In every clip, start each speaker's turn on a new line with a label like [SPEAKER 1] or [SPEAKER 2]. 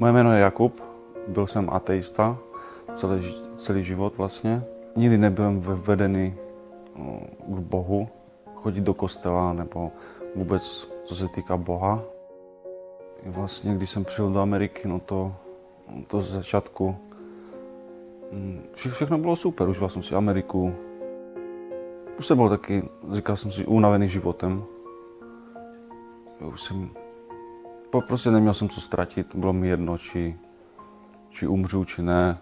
[SPEAKER 1] Moje jméno je Jakub, byl jsem ateista celý, celý život vlastně. Nikdy nebyl vedený k Bohu, chodit do kostela nebo vůbec co se týká Boha. Vlastně, když jsem přijel do Ameriky, no to, to z začátku mm, vše, všechno bylo super, užíval jsem si Ameriku. Už jsem byl taky, říkal jsem si, unavený životem. Už jsem Prostě neměl jsem co ztratit, bylo mi jedno, či, či umřu, či ne.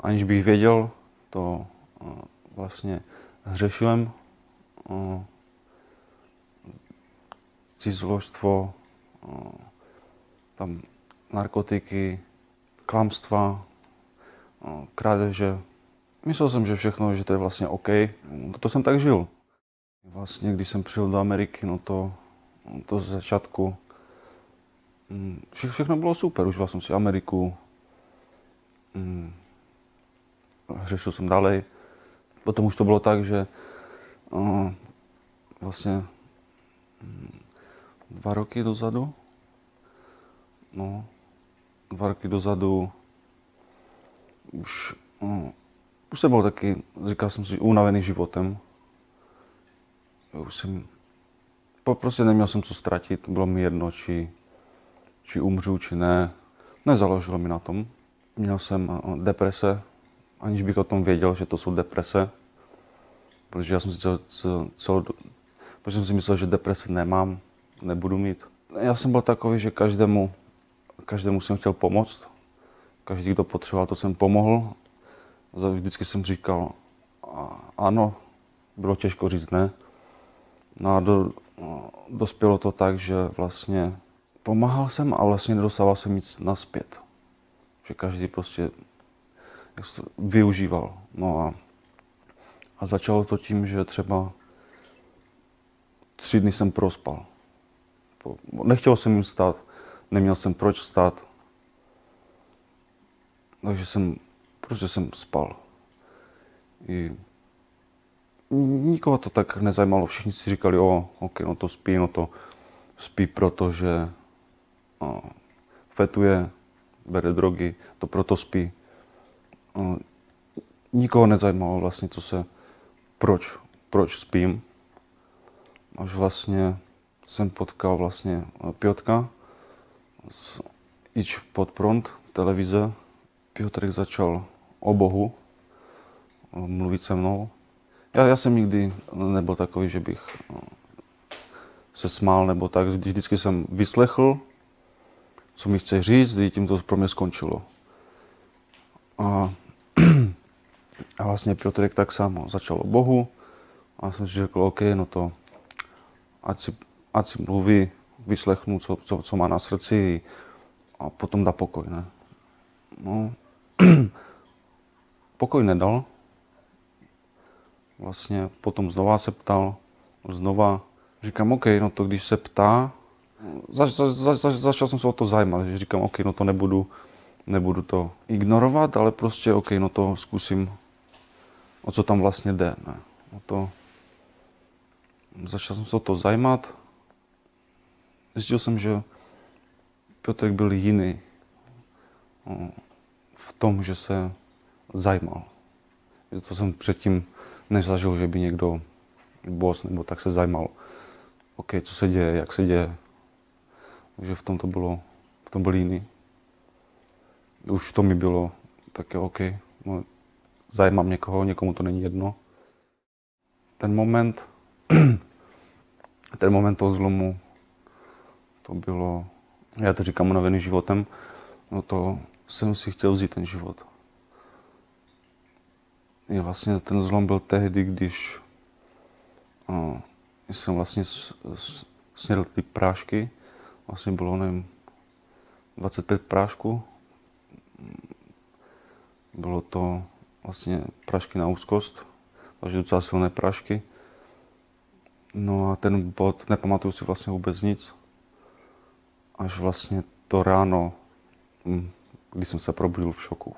[SPEAKER 1] Aniž bych věděl, to vlastně hřešilem, cizložstvo, tam narkotiky, klamstva, krádeže. Myslel jsem, že všechno, že to je vlastně OK. To jsem tak žil. Vlastně, když jsem přijel do Ameriky, no to, to z začátku mm, vše, všechno bylo super. Užíval jsem si Ameriku, mm, řešil jsem dalej. Potom už to bylo tak, že uh, vlastně mm, dva roky dozadu, no, dva roky dozadu už, uh, už jsem byl taky, říkal jsem si, unavený životem už jsem, prostě neměl jsem co ztratit, bylo mi jedno, či, či umřu, či ne. Nezaložilo mi na tom. Měl jsem eh, deprese, aniž bych o tom věděl, že to jsou deprese. Protože já jsem si cel, cel, cel, protože jsem si myslel, že deprese nemám, nebudu mít. Já jsem byl takový, že každému, každému jsem chtěl pomoct. Každý, kdo potřeboval, to jsem pomohl. Vždycky jsem říkal, ano, bylo těžko říct ne. No a do, dospělo to tak, že vlastně pomáhal jsem a vlastně nedostával jsem nic naspět. Že každý prostě využíval. No a, a začalo to tím, že třeba tři dny jsem prospal. Nechtěl jsem jim stát, neměl jsem proč stát. Takže jsem, prostě jsem spal. I nikoho to tak nezajímalo. Všichni si říkali, o, ok, no to spí, no to spí, protože no, fetuje, bere drogy, to proto spí. No, nikoho nezajímalo vlastně, co se, proč, proč spím. Až vlastně jsem potkal vlastně Piotka z Ič pod pront televize. Piotrek začal o Bohu mluvit se mnou já, já jsem nikdy nebyl takový, že bych no, se smál nebo tak. Vždycky jsem vyslechl, co mi chce říct, a tím to pro mě skončilo. A, a vlastně Piotrek tak samo začal o Bohu a jsem si řekl, OK, no to ať si, ať si mluví, vyslechnu, co, co, co má na srdci a potom dá pokoj, ne? No, pokoj nedal, vlastně potom znova se ptal, znova, říkám, OK, no to když se ptá, zač, zač, zač, začal jsem se o to zajímat, že říkám, OK, no to nebudu, nebudu to ignorovat, ale prostě OK, no to zkusím, o co tam vlastně jde. Ne? O to, začal jsem se o to zajímat, zjistil jsem, že Piotrek byl jiný no, v tom, že se zajímal. To jsem předtím nezažil, že by někdo boss nebo tak se zajímal, OK, co se děje, jak se děje. Takže v tom to bylo, v tom byl jiný. Už to mi bylo také OK, no, zajímám někoho, někomu to není jedno. Ten moment, ten moment toho zlomu, to bylo, já to říkám unavený životem, no to jsem si chtěl vzít ten život. Je vlastně ten zlom byl tehdy, když o, jsem vlastně snědl ty prášky. Vlastně bylo, nevím, 25 prášků. Bylo to vlastně prášky na úzkost, takže docela silné prášky. No a ten bod, nepamatuju si vlastně vůbec nic. Až vlastně to ráno, hm, když jsem se probudil v šoku.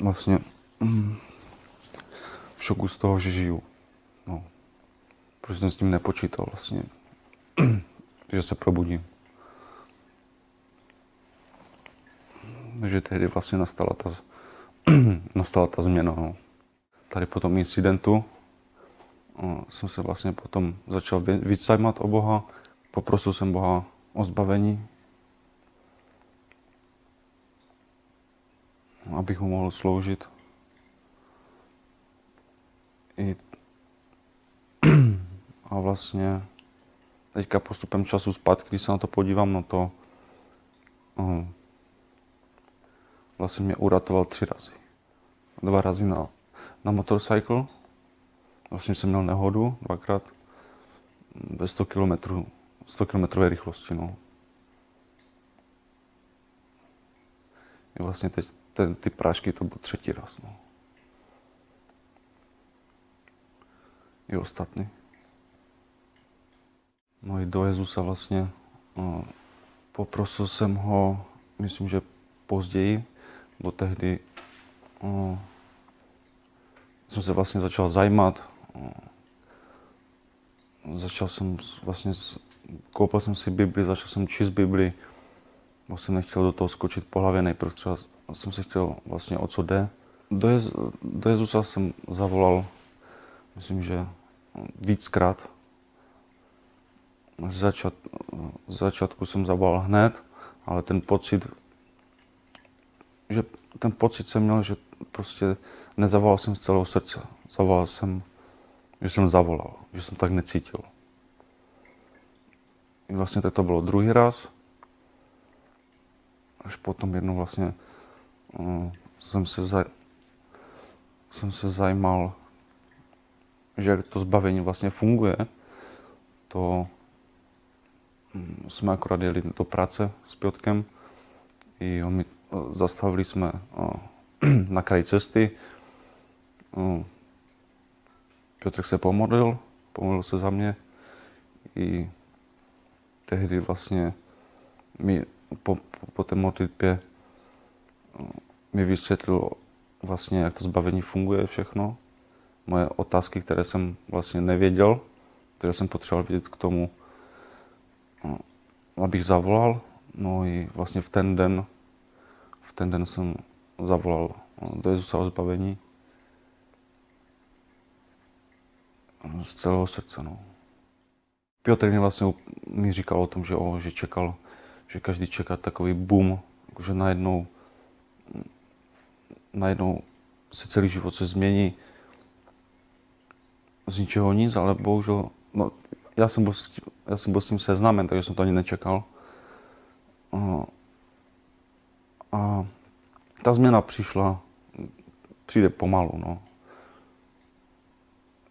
[SPEAKER 1] Vlastně mm, v šoku z toho, že žiju. No. Protože jsem s tím nepočítal vlastně, že se probudím. Že tehdy vlastně nastala ta, nastala ta změna. No. Tady po tom incidentu o, jsem se vlastně potom začal víc zajímat o Boha. Poprosil jsem Boha o zbavení, abych mu mohl sloužit. I a vlastně teďka postupem času zpátky, když se na to podívám, no to uh, vlastně mě uratoval tři razy. Dva razy na, na motorcycle, vlastně jsem měl nehodu dvakrát ve 100 km, 100 km rychlosti. No. Vlastně teď ten, ty prášky to byl třetí raz. No. I ostatní. No i do Jezusa vlastně no, poprosil jsem ho, myslím, že později, bo tehdy no, jsem se vlastně začal zajímat. No, začal jsem vlastně, koupil jsem si Bibli, začal jsem číst Bibli, bo jsem nechtěl do toho skočit po hlavě, nejprve třeba jsem se chtěl vlastně o co jde. Do, Jez, do Jezusa jsem zavolal, myslím, že víckrát. Z, začat, z začátku jsem zavolal hned, ale ten pocit, že ten pocit jsem měl, že prostě nezavolal jsem z celého srdce. Zavolal jsem, že jsem zavolal, že jsem tak necítil. I vlastně tak to bylo druhý raz. Až potom jednou vlastně um, jsem se, za, jsem se zajímal, že jak to zbavení vlastně funguje, to hm, jsme akorát jeli do práce s Piotkem i my zastavili jsme na kraji cesty. Piotr se pomodlil, pomodlil se za mě. I tehdy vlastně mi po, po, té modlitbě mi vysvětlil vlastně, jak to zbavení funguje všechno. Moje otázky, které jsem vlastně nevěděl, které jsem potřeboval vědět k tomu, abych zavolal. No i vlastně v ten den, v ten den jsem zavolal do Jezusa o zbavení. Z celého srdce, no. Piotr mi vlastně mi říkal o tom, že, o, že čekal, že každý čeká takový boom, že najednou, najednou se celý život se změní z ničeho nic, ale bohužel, no, já jsem byl, já jsem byl s tím seznámen, takže jsem to ani nečekal. A, a ta změna přišla, přijde pomalu, no.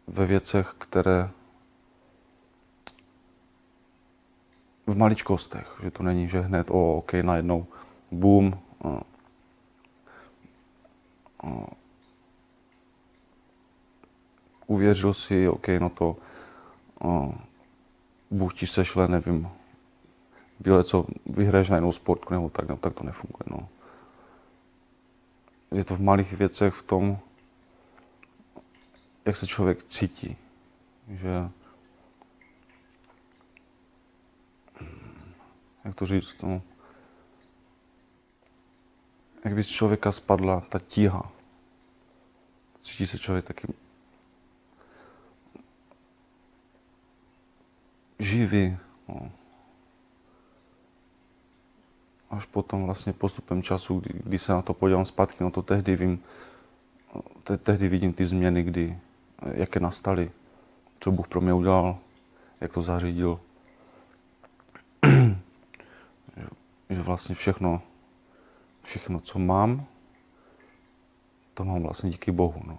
[SPEAKER 1] Ve věcech, které v maličkostech, že to není, že hned, o, ok, najednou, boom, uvěřil si, ok, no to Bůh ti sešle, nevím, bíle, co vyhraješ na jinou sportku, nebo tak, no, tak to nefunguje. No. Je to v malých věcech v tom, jak se člověk cítí. Že, jak to říct, no, jak by z člověka spadla ta tíha. Cítí se člověk taky živý. No. Až potom vlastně postupem času, kdy, kdy se na to podívám zpátky, no to tehdy vím, te, tehdy vidím ty změny, kdy, jaké nastaly, co Bůh pro mě udělal, jak to zařídil. že, že vlastně všechno, všechno, co mám, to mám vlastně díky Bohu. No.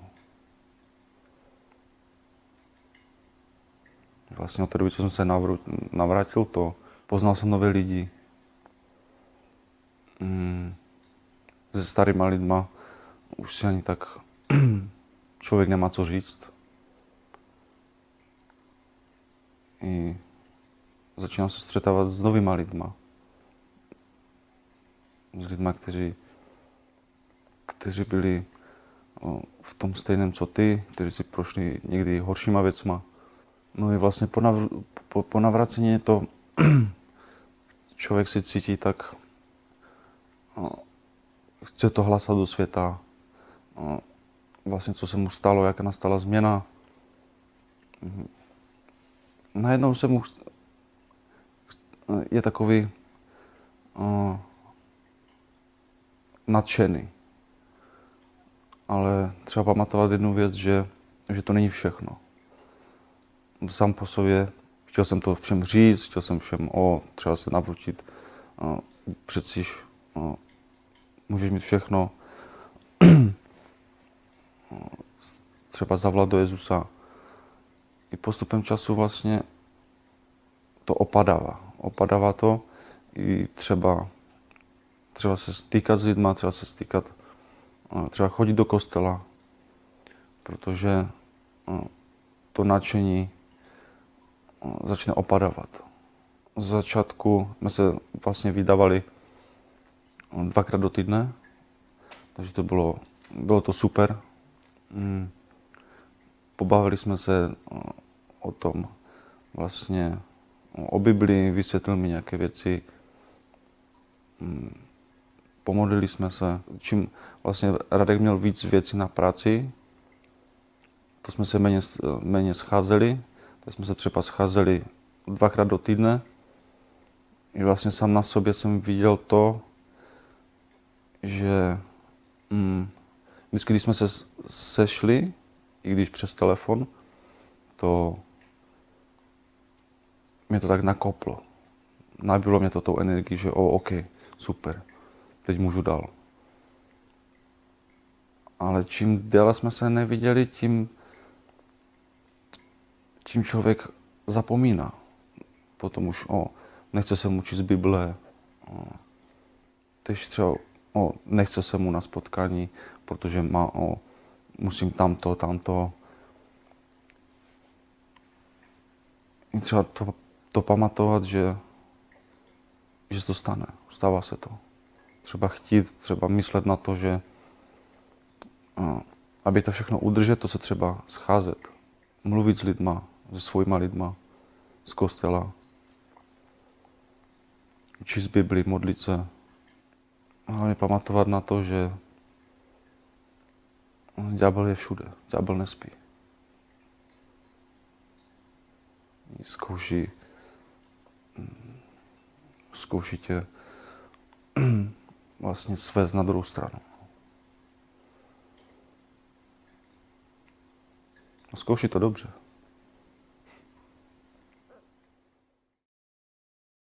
[SPEAKER 1] Vlastně od té doby, co jsem se navrátil, to poznal jsem nové lidi. Mm, se starýma lidma už si ani tak člověk nemá co říct. I začínám se střetávat s novýma lidma. S lidma, kteří, kteří byli v tom stejném, co ty, kteří si prošli někdy horšíma věcma. No i vlastně po, navr- po, po navracení to, člověk si cítí tak, chce to hlasat do světa, vlastně co se mu stalo, jak nastala změna. Najednou se mu je takový nadšený. Ale třeba pamatovat jednu věc, že, že to není všechno. Sám po sobě, chtěl jsem to všem říct, chtěl jsem všem, o, třeba se navrutit, uh, přecíž uh, můžeš mít všechno. třeba zavolat do Jezusa. I postupem času vlastně to opadává. Opadává to i třeba, třeba se stýkat s lidma, třeba se stýkat, třeba chodit do kostela, protože to nadšení začne opadávat. Z začátku jsme se vlastně vydávali dvakrát do týdne, takže to bylo, bylo to super. Mm. Pobavili jsme se o tom vlastně o Biblii, vysvětlil mi nějaké věci, mm, pomodlili jsme se. Čím vlastně Radek měl víc věcí na práci, to jsme se méně, méně scházeli, tak jsme se třeba scházeli dvakrát do týdne. I vlastně sám na sobě jsem viděl to, že mm, vždycky, když jsme se sešli, i když přes telefon, to mě to tak nakoplo. Nabilo mě to tou energii, že o, OK, super, teď můžu dál. Ale čím déle jsme se neviděli, tím, tím člověk zapomíná. Potom už, o, nechce se mu z Bible, o, teď třeba, o, nechce se mu na spotkání, protože má, o, musím tamto, tamto. I třeba to to pamatovat, že, že se to stane. Stává se to. Třeba chtít, třeba myslet na to, že aby to všechno udržet, to se třeba scházet. Mluvit s lidma, se svojima lidma, z kostela. Číst Bibli, modlit se. Hlavně pamatovat na to, že ďábel je všude. Ďábel nespí. Zkouší zkouší tě vlastně svést na druhou stranu. Zkouší to dobře.